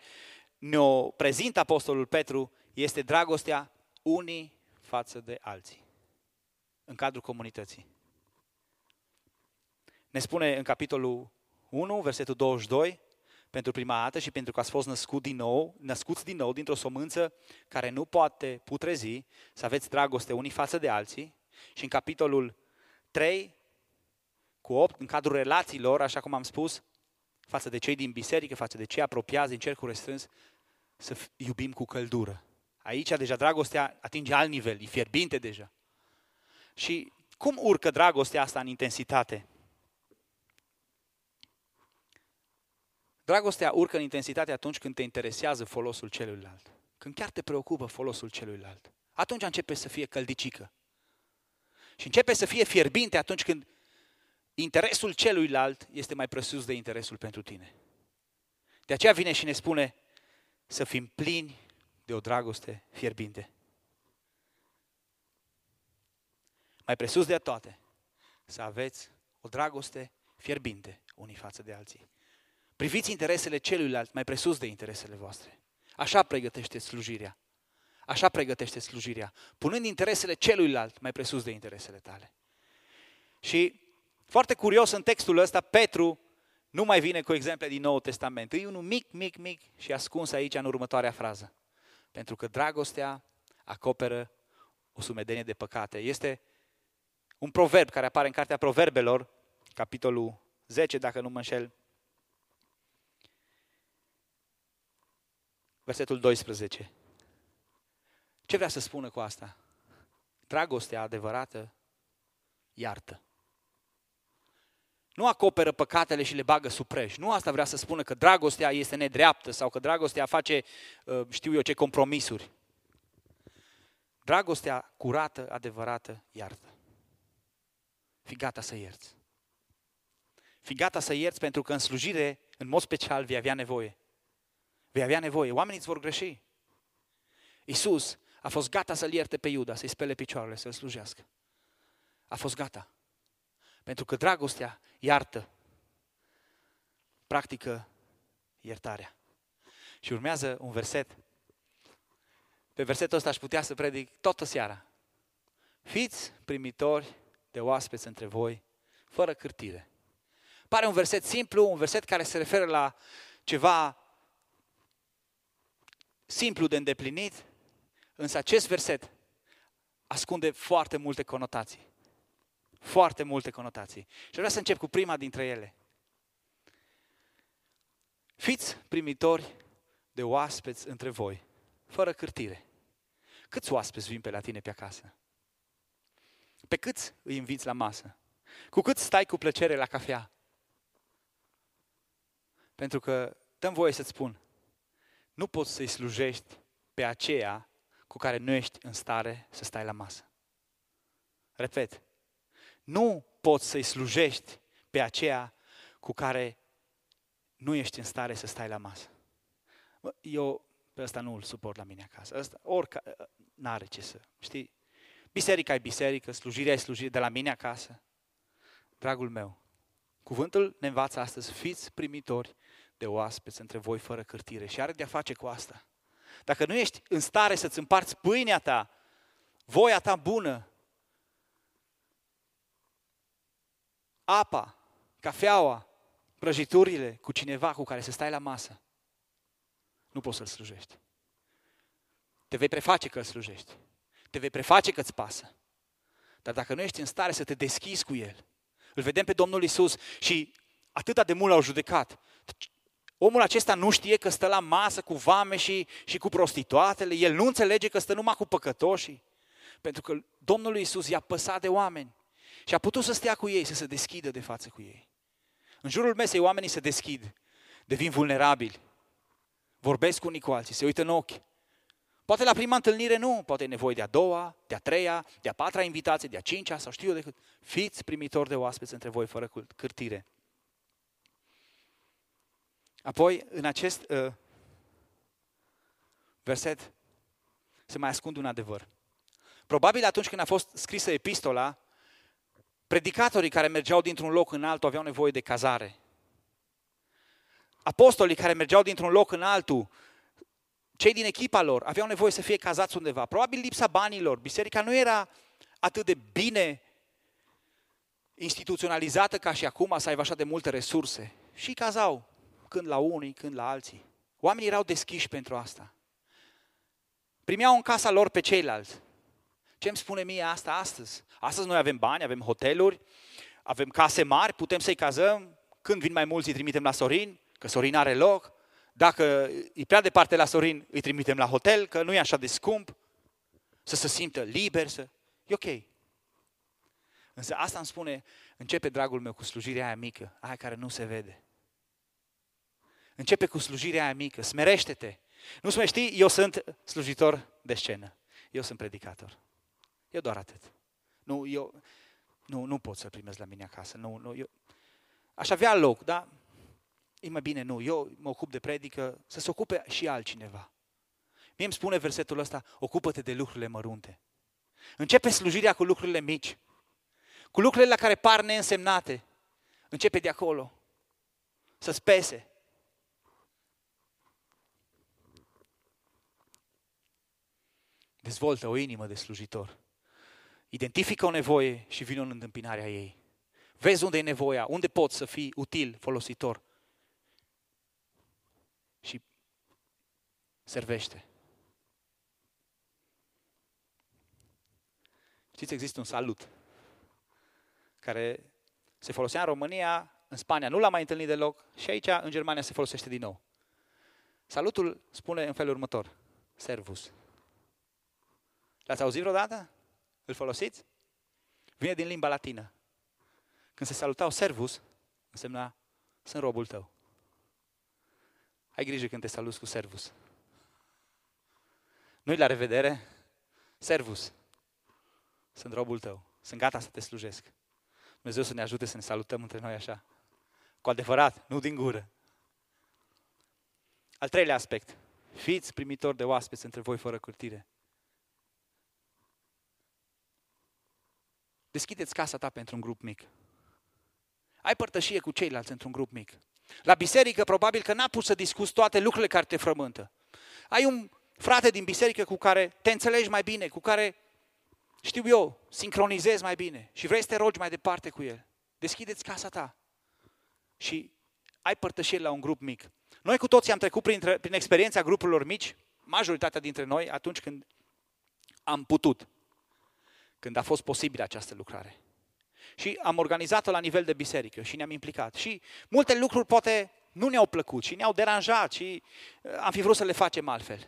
ne-o prezintă Apostolul Petru este dragostea unii față de alții, în cadrul comunității. Ne spune în capitolul 1, versetul 22, pentru prima dată și pentru că ați fost născut din nou, născuți din nou dintr-o somânță care nu poate putrezi, să aveți dragoste unii față de alții. Și în capitolul 3, cu 8, în cadrul relațiilor, așa cum am spus, față de cei din biserică, față de cei apropiați din cercul restrâns, să iubim cu căldură. Aici deja dragostea atinge alt nivel, e fierbinte deja. Și cum urcă dragostea asta în intensitate? Dragostea urcă în intensitate atunci când te interesează folosul celuilalt. Când chiar te preocupă folosul celuilalt. Atunci începe să fie căldicică. Și începe să fie fierbinte atunci când interesul celuilalt este mai presus de interesul pentru tine. De aceea vine și ne spune să fim plini de o dragoste fierbinte. Mai presus de toate, să aveți o dragoste fierbinte unii față de alții. Priviți interesele celuilalt mai presus de interesele voastre. Așa pregătește slujirea. Așa pregătește slujirea, punând interesele celuilalt mai presus de interesele tale. Și foarte curios în textul ăsta, Petru nu mai vine cu exemple din Noul Testament. E unul mic, mic, mic și ascuns aici în următoarea frază. Pentru că dragostea acoperă o sumedenie de păcate. Este un proverb care apare în Cartea Proverbelor, capitolul 10, dacă nu mă înșel, versetul 12. Ce vrea să spună cu asta? Dragostea adevărată iartă. Nu acoperă păcatele și le bagă sub preș. Nu asta vrea să spună că dragostea este nedreaptă sau că dragostea face, uh, știu eu ce, compromisuri. Dragostea curată, adevărată, iartă. Fii gata să ierți. Fii gata să ierți pentru că în slujire, în mod special, vei avea nevoie. Vei avea nevoie. Oamenii îți vor greși. Iisus a fost gata să-l ierte pe Iuda, să-i spele picioarele, să-l slujească. A fost gata. Pentru că dragostea iartă. Practică iertarea. Și urmează un verset. Pe versetul ăsta aș putea să predic toată seara. Fiți primitori de oaspeți între voi, fără cârtire. Pare un verset simplu, un verset care se referă la ceva simplu de îndeplinit, însă acest verset ascunde foarte multe conotații. Foarte multe conotații. Și vreau să încep cu prima dintre ele. Fiți primitori de oaspeți între voi, fără cârtire. Câți oaspeți vin pe la tine pe acasă? Pe câți îi inviți la masă? Cu cât stai cu plăcere la cafea? Pentru că dăm voie să-ți spun, nu poți să-i slujești pe aceea cu care nu ești în stare să stai la masă. Repet, nu poți să-i slujești pe aceea cu care nu ești în stare să stai la masă. Eu pe ăsta nu îl suport la mine acasă. Ăsta, orica, n-are ce să, știi? Biserica e biserică, slujirea e slujire de la mine acasă. Dragul meu, cuvântul ne învață astăzi, fiți primitori de oaspeți între voi fără cârtire și are de-a face cu asta. Dacă nu ești în stare să-ți împarți pâinea ta, voia ta bună, apa, cafeaua, prăjiturile cu cineva cu care să stai la masă, nu poți să-l slujești. Te vei preface că îl slujești. Te vei preface că îți pasă. Dar dacă nu ești în stare să te deschizi cu El, îl vedem pe Domnul Isus și atâta de mult l-au judecat. Omul acesta nu știe că stă la masă cu vame și, și cu prostituatele, el nu înțelege că stă numai cu păcătoșii. Pentru că Domnul Iisus i-a păsat de oameni și a putut să stea cu ei, să se deschidă de față cu ei. În jurul mesei oamenii se deschid, devin vulnerabili, vorbesc unii cu alții, se uită în ochi. Poate la prima întâlnire nu, poate e nevoie de a doua, de a treia, de a patra invitație, de a cincea sau știu eu decât. Fiți primitori de oaspeți între voi fără cârtire. Apoi, în acest uh, verset se mai ascunde un adevăr. Probabil atunci când a fost scrisă epistola, predicatorii care mergeau dintr-un loc în altul aveau nevoie de cazare. Apostolii care mergeau dintr-un loc în altul, cei din echipa lor, aveau nevoie să fie cazați undeva. Probabil lipsa banilor. Biserica nu era atât de bine instituționalizată ca și acum să aibă așa de multe resurse. Și cazau când la unii, când la alții. Oamenii erau deschiși pentru asta. Primeau în casa lor pe ceilalți. Ce îmi spune mie asta astăzi? Astăzi noi avem bani, avem hoteluri, avem case mari, putem să-i cazăm. Când vin mai mulți, îi trimitem la Sorin, că Sorin are loc. Dacă e prea departe la Sorin, îi trimitem la hotel, că nu e așa de scump. Să se simtă liber, să... E ok. Însă asta îmi spune, începe dragul meu cu slujirea aia mică, aia care nu se vede. Începe cu slujirea aia mică, smerește-te. Nu spune, știi, eu sunt slujitor de scenă. Eu sunt predicator. Eu doar atât. Nu, eu nu, nu pot să-l primesc la mine acasă. Nu, nu, eu, aș avea loc, dar e mai bine nu. Eu mă ocup de predică, să se ocupe și altcineva. Mie îmi spune versetul ăsta, ocupă-te de lucrurile mărunte. Începe slujirea cu lucrurile mici, cu lucrurile la care par neînsemnate. Începe de acolo, să spese. Dezvoltă o inimă de slujitor. Identifică o nevoie și vină în întâmpinarea ei. Vezi unde e nevoia, unde poți să fii util, folositor. Și servește. Știți, există un salut care se folosea în România, în Spania nu l-am mai întâlnit deloc și aici, în Germania, se folosește din nou. Salutul spune în felul următor. Servus. L-ați auzit vreodată? Îl folosiți? Vine din limba latină. Când se salutau servus, însemna sunt robul tău. Ai grijă când te saluți cu servus. Nu-i la revedere, servus. Sunt robul tău. Sunt gata să te slujesc. Dumnezeu să ne ajute să ne salutăm între noi așa. Cu adevărat, nu din gură. Al treilea aspect. Fiți primitori de oaspeți între voi fără curtire. Deschideți casa ta pentru un grup mic. Ai părtășie cu ceilalți într-un grup mic. La biserică probabil că n-a pus să discuți toate lucrurile care te frământă. Ai un frate din biserică cu care te înțelegi mai bine, cu care știu eu, sincronizezi mai bine și vrei să te rogi mai departe cu el, deschideți casa ta și ai părtășiri la un grup mic. Noi cu toții am trecut prin, prin experiența grupurilor mici, majoritatea dintre noi, atunci când am putut, când a fost posibilă această lucrare. Și am organizat-o la nivel de biserică și ne-am implicat. Și multe lucruri poate nu ne-au plăcut și ne-au deranjat și uh, am fi vrut să le facem altfel.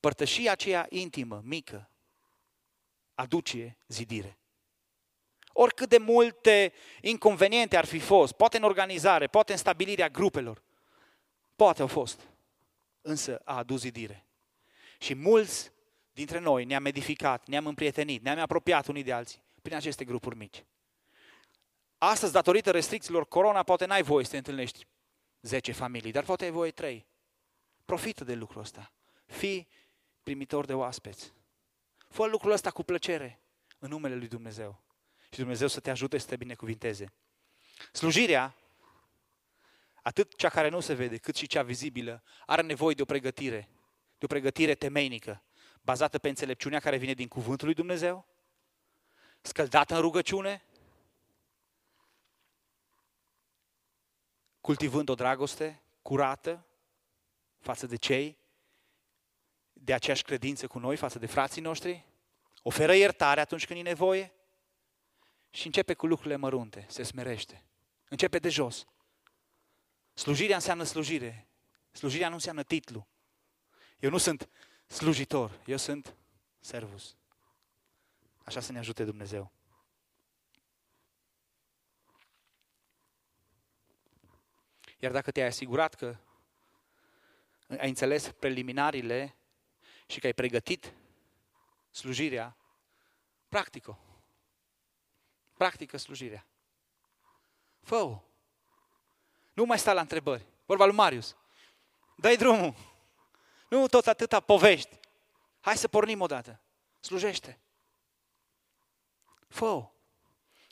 Părtășia aceea intimă, mică, aduce zidire. Oricât de multe inconveniente ar fi fost, poate în organizare, poate în stabilirea grupelor, poate au fost, însă a adus zidire. Și mulți dintre noi ne-am edificat, ne-am împrietenit, ne-am apropiat unii de alții prin aceste grupuri mici. Astăzi, datorită restricțiilor corona, poate n-ai voie să te întâlnești 10 familii, dar poate ai voie 3. Profită de lucrul ăsta. Fii primitor de oaspeți. Fă lucrul ăsta cu plăcere în numele lui Dumnezeu. Și Dumnezeu să te ajute să te binecuvinteze. Slujirea, atât cea care nu se vede, cât și cea vizibilă, are nevoie de o pregătire, de o pregătire temeinică, bazată pe înțelepciunea care vine din cuvântul lui Dumnezeu, scăldată în rugăciune, cultivând o dragoste curată față de cei de aceeași credință cu noi față de frații noștri, oferă iertare atunci când e nevoie și începe cu lucrurile mărunte, se smerește. Începe de jos. Slujirea înseamnă slujire. Slujirea nu înseamnă titlu. Eu nu sunt slujitor, eu sunt servus. Așa să ne ajute Dumnezeu. Iar dacă te-ai asigurat că ai înțeles preliminariile și că ai pregătit slujirea, practică. Practică slujirea. fă -o. Nu mai sta la întrebări. Vorba lui Marius. Dai drumul. Nu tot atâta povești. Hai să pornim odată. Slujește. fă -o.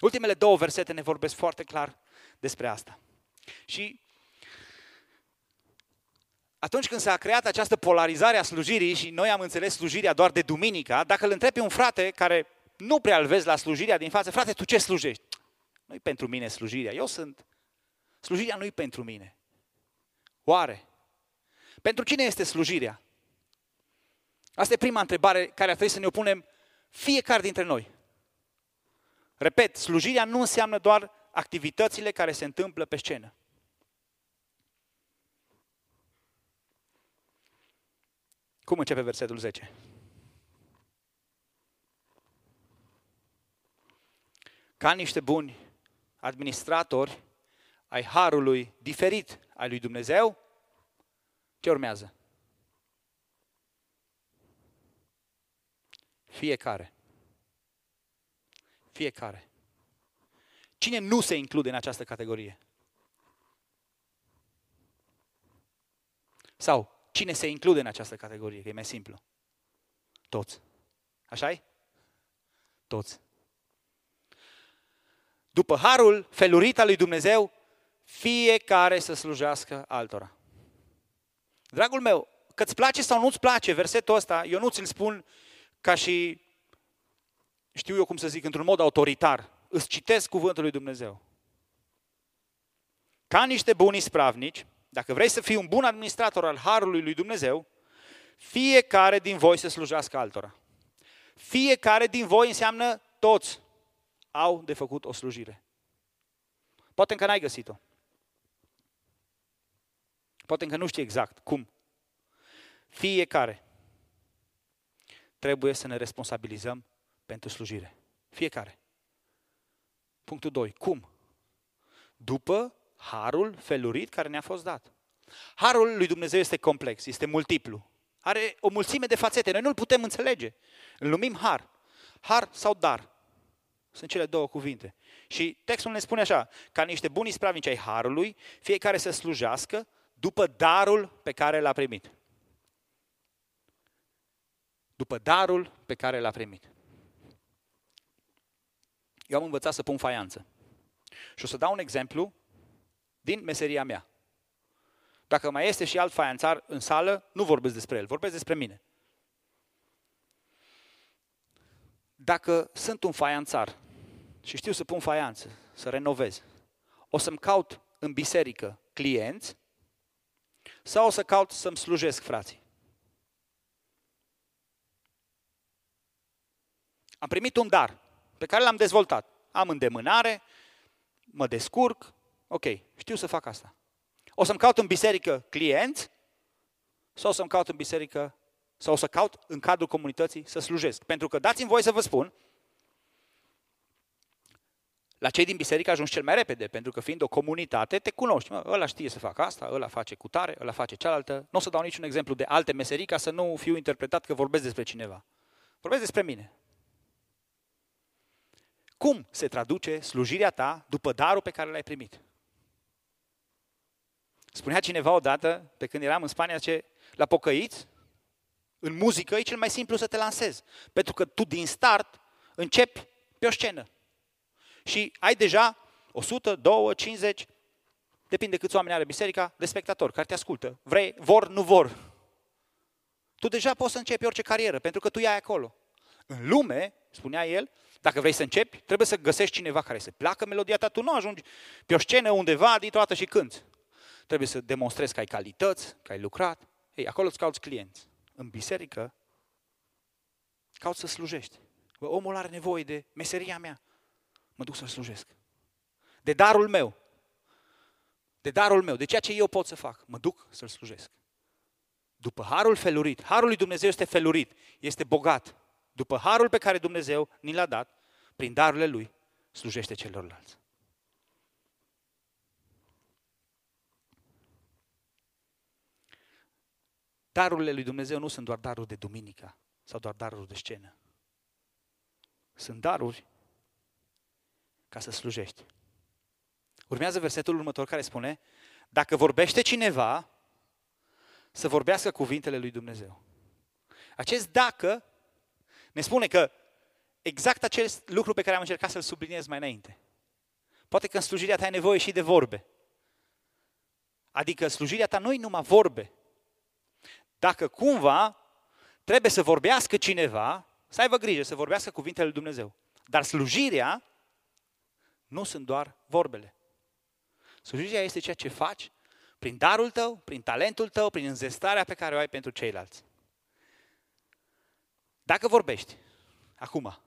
Ultimele două versete ne vorbesc foarte clar despre asta. Și atunci când s-a creat această polarizare a slujirii și noi am înțeles slujirea doar de duminica, dacă îl întrebi pe un frate care nu prea îl vezi la slujirea din față, frate, tu ce slujești? Nu-i pentru mine slujirea, eu sunt. Slujirea nu-i pentru mine. Oare? Pentru cine este slujirea? Asta e prima întrebare care ar trebui să ne opunem fiecare dintre noi. Repet, slujirea nu înseamnă doar activitățile care se întâmplă pe scenă. Cum începe versetul 10? Ca niște buni administratori ai harului diferit ai lui Dumnezeu, ce urmează? Fiecare. Fiecare. Cine nu se include în această categorie? Sau cine se include în această categorie? Că e mai simplu. Toți. așa e? Toți. După harul felurit al lui Dumnezeu, fiecare să slujească altora. Dragul meu, că îți place sau nu-ți place versetul ăsta, eu nu ți-l spun ca și, știu eu cum să zic, într-un mod autoritar. Îți citesc cuvântul lui Dumnezeu. Ca niște buni spravnici, dacă vrei să fii un bun administrator al harului lui Dumnezeu, fiecare din voi să slujească altora. Fiecare din voi înseamnă toți au de făcut o slujire. Poate încă n-ai găsit-o. Poate încă nu știi exact cum. Fiecare trebuie să ne responsabilizăm pentru slujire. Fiecare. Punctul 2. Cum? După harul felurit care ne-a fost dat. Harul lui Dumnezeu este complex, este multiplu. Are o mulțime de fațete, noi nu-l putem înțelege. Îl numim har. Har sau dar. Sunt cele două cuvinte. Și textul ne spune așa, ca niște buni spravnici ai harului, fiecare să slujească după darul pe care l-a primit. După darul pe care l-a primit. Eu am învățat să pun faianță. Și o să dau un exemplu din meseria mea. Dacă mai este și alt faianțar în sală, nu vorbesc despre el, vorbesc despre mine. Dacă sunt un faianțar și știu să pun faianță, să renovez, o să-mi caut în biserică clienți sau o să caut să-mi slujesc frații? Am primit un dar pe care l-am dezvoltat. Am îndemânare, mă descurc, ok, știu să fac asta. O să-mi caut în biserică clienți sau o să-mi caut în biserică sau o să caut în cadrul comunității să slujesc. Pentru că dați-mi voie să vă spun, la cei din biserică ajungi cel mai repede, pentru că fiind o comunitate, te cunoști. Mă, ăla știe să facă asta, ăla face cutare, ăla face cealaltă. Nu o să dau niciun exemplu de alte meserii ca să nu fiu interpretat că vorbesc despre cineva. Vorbesc despre mine. Cum se traduce slujirea ta după darul pe care l-ai primit? Spunea cineva odată, pe când eram în Spania, ce la pocăiți, în muzică e cel mai simplu să te lansezi. Pentru că tu din start începi pe o scenă. Și ai deja 100, 200, 50, depinde câți oameni are biserica, de spectatori care te ascultă. Vrei, vor, nu vor. Tu deja poți să începi orice carieră, pentru că tu ai acolo. În lume, spunea el, dacă vrei să începi, trebuie să găsești cineva care să placă melodia ta. Tu nu ajungi pe o scenă undeva dintr-o dată și cânți. Trebuie să demonstrezi că ai calități, că ai lucrat. Ei, acolo îți cauți clienți. În biserică, cauți să slujești. Bă, omul are nevoie de meseria mea. Mă duc să slujesc. De darul meu. De darul meu, de ceea ce eu pot să fac. Mă duc să-l slujesc. După harul felurit, harul lui Dumnezeu este felurit, este bogat. După harul pe care Dumnezeu ni l-a dat, prin darurile lui, slujește celorlalți. Darurile lui Dumnezeu nu sunt doar daruri de duminică sau doar daruri de scenă. Sunt daruri ca să slujești. Urmează versetul următor care spune, dacă vorbește cineva, să vorbească cuvintele lui Dumnezeu. Acest dacă ne spune că exact acest lucru pe care am încercat să-l subliniez mai înainte. Poate că în slujirea ta ai nevoie și de vorbe. Adică slujirea ta nu e numai vorbe, dacă cumva trebuie să vorbească cineva, să aibă grijă să vorbească cuvintele lui Dumnezeu. Dar slujirea nu sunt doar vorbele. Slujirea este ceea ce faci prin darul tău, prin talentul tău, prin înzestarea pe care o ai pentru ceilalți. Dacă vorbești, acum,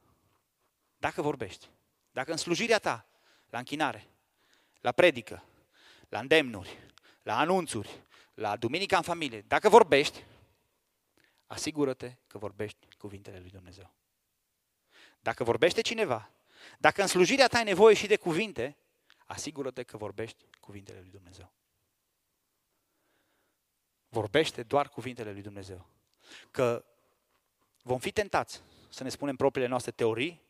dacă vorbești, dacă în slujirea ta, la închinare, la predică, la îndemnuri, la anunțuri, la duminica în familie, dacă vorbești, asigură-te că vorbești cuvintele lui Dumnezeu. Dacă vorbește cineva, dacă în slujirea ta ai nevoie și de cuvinte, asigură-te că vorbești cuvintele lui Dumnezeu. vorbește doar cuvintele lui Dumnezeu. Că vom fi tentați să ne spunem propriile noastre teorii,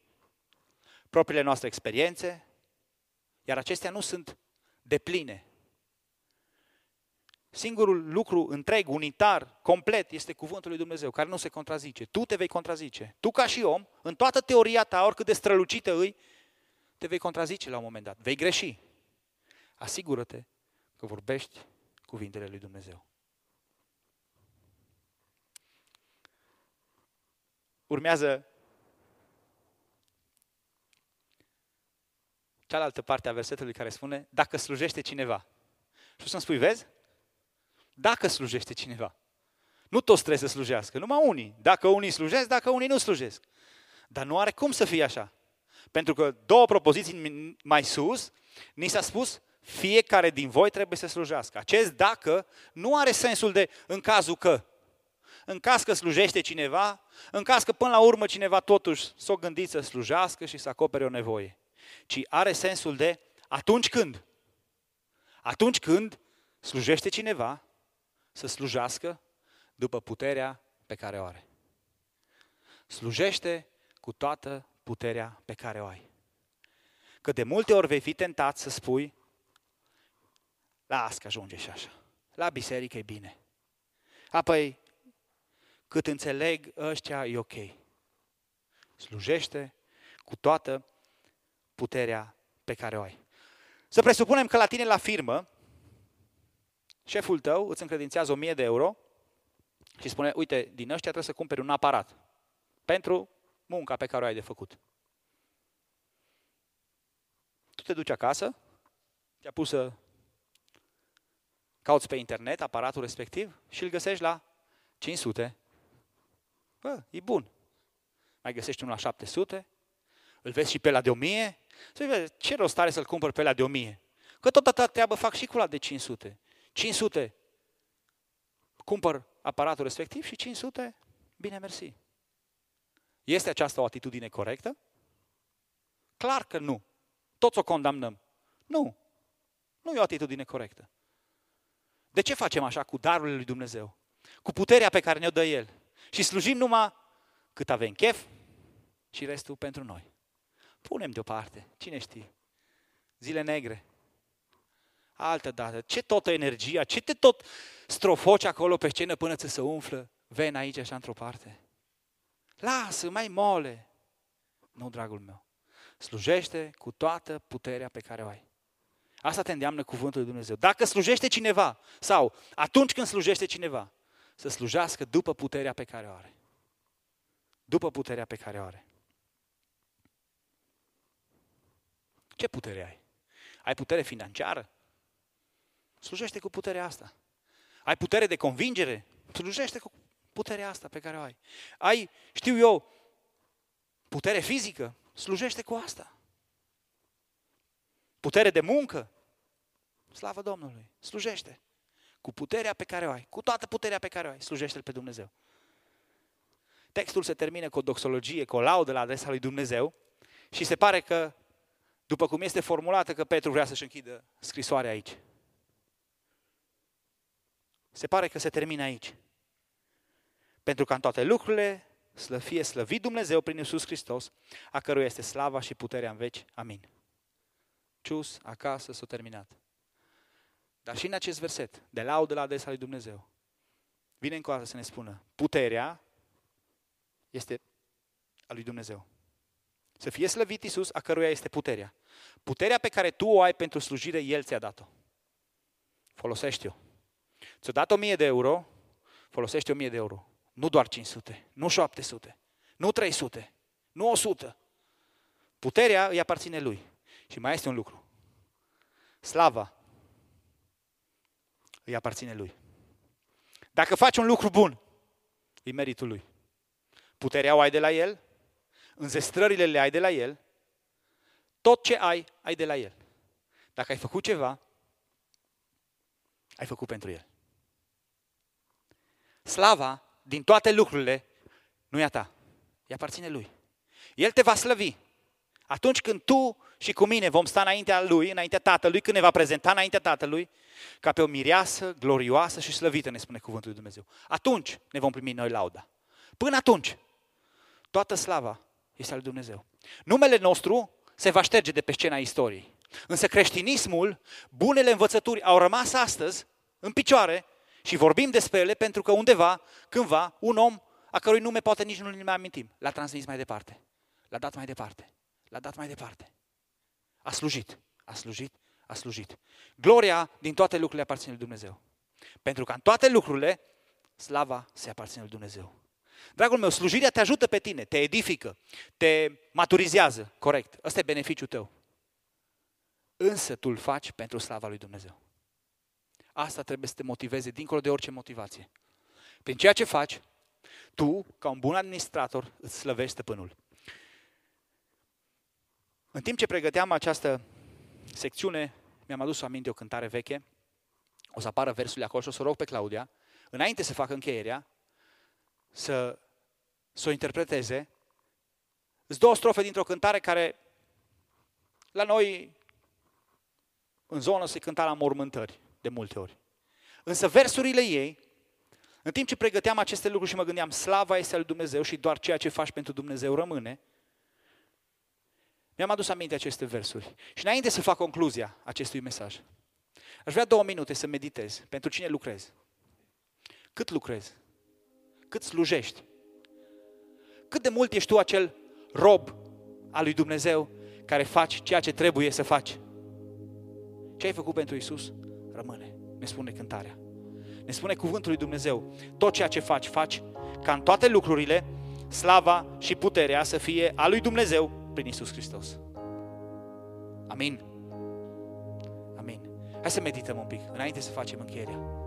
propriile noastre experiențe, iar acestea nu sunt depline. Singurul lucru întreg, unitar, complet, este cuvântul lui Dumnezeu, care nu se contrazice. Tu te vei contrazice. Tu ca și om, în toată teoria ta, oricât de strălucită îi, te vei contrazice la un moment dat. Vei greși. Asigură-te că vorbești cuvintele lui Dumnezeu. Urmează cealaltă parte a versetului care spune, dacă slujește cineva. Și să-mi spui, vezi? Dacă slujește cineva. Nu toți trebuie să slujească, numai unii. Dacă unii slujesc, dacă unii nu slujesc. Dar nu are cum să fie așa. Pentru că două propoziții mai sus, ni s-a spus, fiecare din voi trebuie să slujească. Acest dacă nu are sensul de în cazul că. În caz că slujește cineva, în caz că până la urmă cineva totuși s-o gândit să slujească și să acopere o nevoie. Ci are sensul de atunci când. Atunci când slujește cineva, să slujească după puterea pe care o are. Slujește cu toată puterea pe care o ai. Că de multe ori vei fi tentat să spui, las că ajunge și așa. La biserică e bine. Apoi, cât înțeleg ăștia, e ok. Slujește cu toată puterea pe care o ai. Să presupunem că la tine la firmă, șeful tău îți încredințează 1000 de euro și spune, uite, din ăștia trebuie să cumperi un aparat pentru munca pe care o ai de făcut. Tu te duci acasă, te-a pus să cauți pe internet aparatul respectiv și îl găsești la 500. Bă, e bun. Mai găsești unul la 700, îl vezi și pe la de 1000, să vezi, ce rost are să-l cumpăr pe la de 1000? Că tot atâta treabă fac și cu la de 500. 500, cumpăr aparatul respectiv și 500, bine mersi. Este aceasta o atitudine corectă? Clar că nu. Toți o condamnăm. Nu. Nu e o atitudine corectă. De ce facem așa cu darurile lui Dumnezeu? Cu puterea pe care ne-o dă El. Și slujim numai cât avem chef și restul pentru noi. Punem deoparte, cine știe, zile negre. Altă dată, ce toată energia, ce te tot strofoci acolo pe scenă până ți se umflă vena aici așa într-o parte. Lasă, mai mole. Nu, dragul meu. Slujește cu toată puterea pe care o ai. Asta te îndeamnă cuvântul lui Dumnezeu. Dacă slujește cineva, sau atunci când slujește cineva, să slujească după puterea pe care o are. După puterea pe care o are. Ce putere ai? Ai putere financiară? Slujește cu puterea asta. Ai putere de convingere? Slujește cu puterea asta pe care o ai. Ai, știu eu, putere fizică? Slujește cu asta. Putere de muncă? Slavă Domnului! Slujește! Cu puterea pe care o ai, cu toată puterea pe care o ai, slujește-L pe Dumnezeu. Textul se termină cu o doxologie, cu o laudă la adresa lui Dumnezeu și se pare că, după cum este formulată, că Petru vrea să-și închidă scrisoarea aici. Se pare că se termină aici. Pentru ca în toate lucrurile să fie slăvit Dumnezeu prin Iisus Hristos, a căruia este slava și puterea în veci. Amin. Cius, acasă, s-a terminat. Dar și în acest verset, de laudă la adresa lui Dumnezeu, vine încă să ne spună, puterea este a lui Dumnezeu. Să fie slăvit Iisus, a căruia este puterea. Puterea pe care tu o ai pentru slujire, El ți-a dat-o. Folosește-o. Ți-a dat 1000 de euro, folosește 1000 de euro. Nu doar 500, nu 700, nu 300, nu 100. Puterea îi aparține lui. Și mai este un lucru. Slava îi aparține lui. Dacă faci un lucru bun, e meritul lui. Puterea o ai de la el, înzestrările le ai de la el, tot ce ai, ai de la el. Dacă ai făcut ceva, ai făcut pentru el. Slava din toate lucrurile nu e a ta, îi aparține lui. El te va slăvi. Atunci când tu și cu mine vom sta înaintea Lui, înaintea Tatălui, când ne va prezenta înaintea Tatălui, ca pe o mireasă glorioasă și slăvită, ne spune cuvântul lui Dumnezeu. Atunci ne vom primi noi lauda. Până atunci, toată slava este al lui Dumnezeu. Numele nostru se va șterge de pe scena istoriei. Însă creștinismul, bunele învățături au rămas astăzi în picioare și vorbim despre ele pentru că undeva, cândva, un om a cărui nume poate nici nu ne mai amintim, l-a transmis mai departe, l-a dat mai departe, l-a dat mai departe. A slujit, a slujit, a slujit. Gloria din toate lucrurile aparține lui Dumnezeu. Pentru că în toate lucrurile, slava se aparține lui Dumnezeu. Dragul meu, slujirea te ajută pe tine, te edifică, te maturizează, corect. Ăsta e beneficiul tău. Însă tu îl faci pentru slava lui Dumnezeu. Asta trebuie să te motiveze dincolo de orice motivație. Prin ceea ce faci, tu, ca un bun administrator, îți slăvești stăpânul. În timp ce pregăteam această secțiune, mi-am adus aminte o cântare veche, o să apară versurile acolo și o să rog pe Claudia, înainte să facă încheierea, să, să o interpreteze. Sunt două strofe dintr-o cântare care la noi în zonă se cânta la mormântări de multe ori. Însă versurile ei, în timp ce pregăteam aceste lucruri și mă gândeam, slava este al lui Dumnezeu și doar ceea ce faci pentru Dumnezeu rămâne, mi-am adus aminte aceste versuri. Și înainte să fac concluzia acestui mesaj, aș vrea două minute să meditez pentru cine lucrezi. Cât lucrezi? Cât slujești? Cât de mult ești tu acel rob al lui Dumnezeu care faci ceea ce trebuie să faci? Ce ai făcut pentru Isus? Rămâne, ne spune cântarea. Ne spune cuvântul lui Dumnezeu. Tot ceea ce faci, faci ca în toate lucrurile slava și puterea să fie a lui Dumnezeu prin Isus Hristos. Amin. Amin. Hai să medităm un pic, înainte să facem încheierea.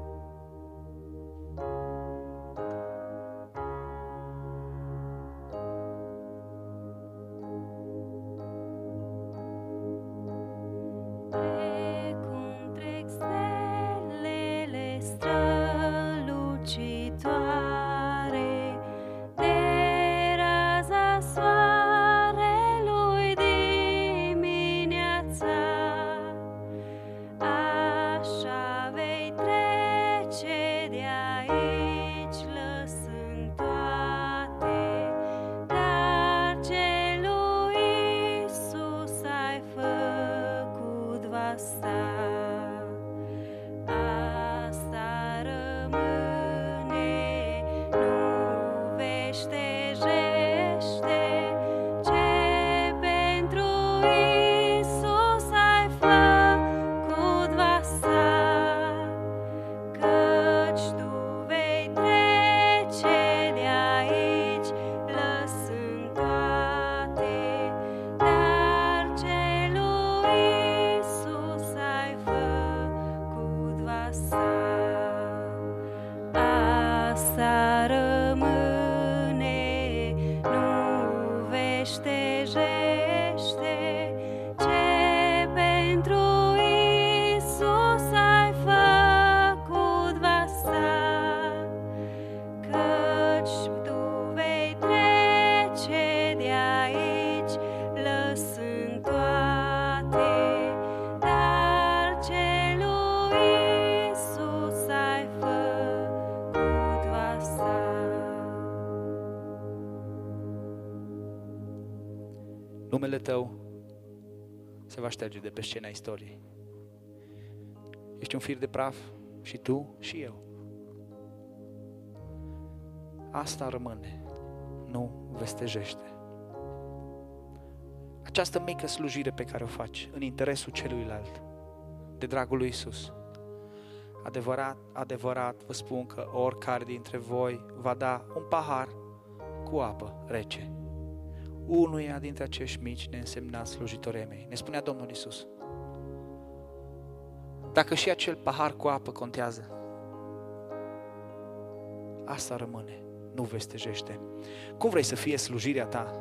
Tău se va șterge de pe scena istoriei. Ești un fir de praf și tu și eu. Asta rămâne, nu vestejește. Această mică slujire pe care o faci în interesul celuilalt, de dragul lui Isus. Adevărat, adevărat vă spun că oricare dintre voi va da un pahar cu apă rece unuia dintre acești mici neînsemnați slujitorii mei. Ne spunea Domnul Isus. Dacă și acel pahar cu apă contează, asta rămâne, nu vestejește. Cum vrei să fie slujirea ta?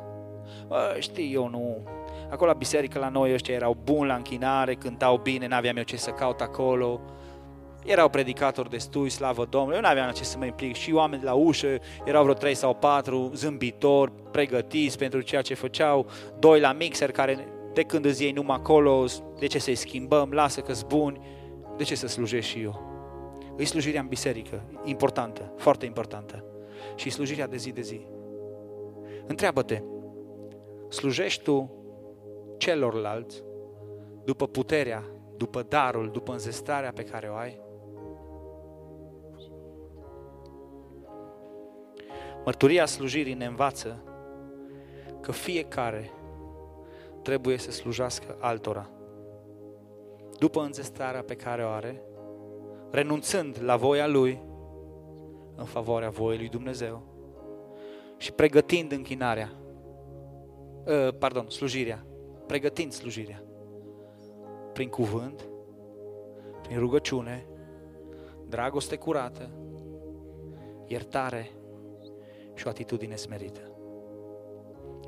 Bă, știi, eu nu... Acolo la biserică la noi ăștia erau buni la închinare, cântau bine, n-aveam eu ce să caut acolo. Erau predicatori destui, slavă Domnului, eu nu aveam ce să mă implic. Și oameni la ușă, erau vreo trei sau patru zâmbitori, pregătiți pentru ceea ce făceau, doi la mixer care de când îți iei numai acolo, de ce să-i schimbăm, lasă că buni, de ce să slujesc și eu? Îi slujirea în biserică, importantă, foarte importantă. Și slujirea de zi de zi. Întreabă-te, slujești tu celorlalți după puterea, după darul, după înzestrarea pe care o ai? Mărturia slujirii ne învață că fiecare trebuie să slujească altora. După înzestrarea pe care o are, renunțând la voia Lui în favoarea voii Lui Dumnezeu și pregătind închinarea, ă, pardon, slujirea, pregătind slujirea prin cuvânt, prin rugăciune, dragoste curată, iertare și o atitudine smerită.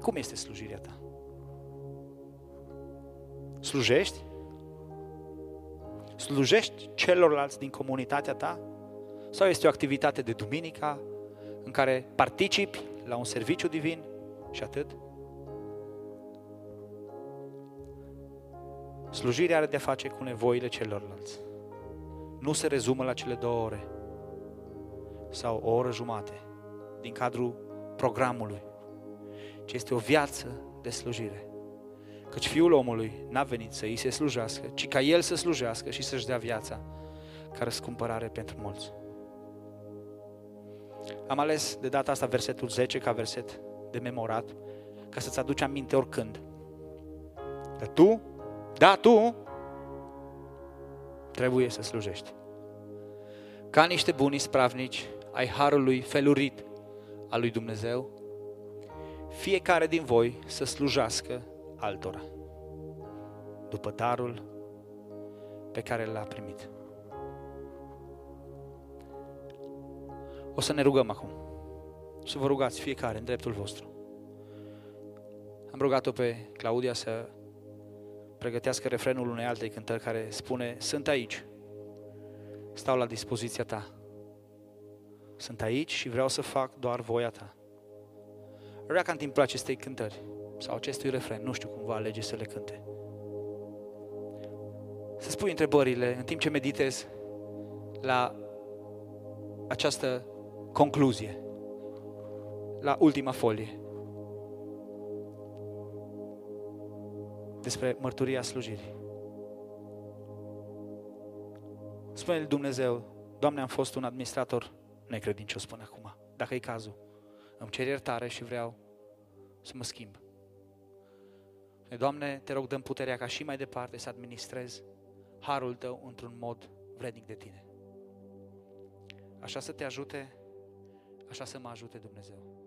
Cum este slujirea ta? Slujești? Slujești celorlalți din comunitatea ta? Sau este o activitate de duminica în care participi la un serviciu divin și atât? Slujirea are de-a face cu nevoile celorlalți. Nu se rezumă la cele două ore sau o oră jumate din cadrul programului, ci este o viață de slujire. Căci Fiul omului n-a venit să îi se slujească, ci ca El să slujească și să-și dea viața ca răscumpărare pentru mulți. Am ales de data asta versetul 10 ca verset de memorat, ca să-ți aduci aminte oricând. Că tu, da, tu, trebuie să slujești. Ca niște buni spravnici ai harului felurit al lui Dumnezeu, fiecare din voi să slujească altora, după darul pe care l-a primit. O să ne rugăm acum. Să vă rugați fiecare în dreptul vostru. Am rugat-o pe Claudia să pregătească refrenul unei alte cântări care spune Sunt aici, stau la dispoziția ta. Sunt aici și vreau să fac doar voia ta. Vrea ca în timpul acestei cântări sau acestui refren, nu știu cum va alege să le cânte. Să spui întrebările în timp ce meditezi la această concluzie, la ultima folie, despre mărturia slujirii. Spune-l Dumnezeu, Doamne, am fost un administrator necredincios până acum. Dacă e cazul, îmi cer iertare și vreau să mă schimb. Doamne, te rog, dăm puterea ca și mai departe să administrez harul Tău într-un mod vrednic de Tine. Așa să te ajute, așa să mă ajute Dumnezeu.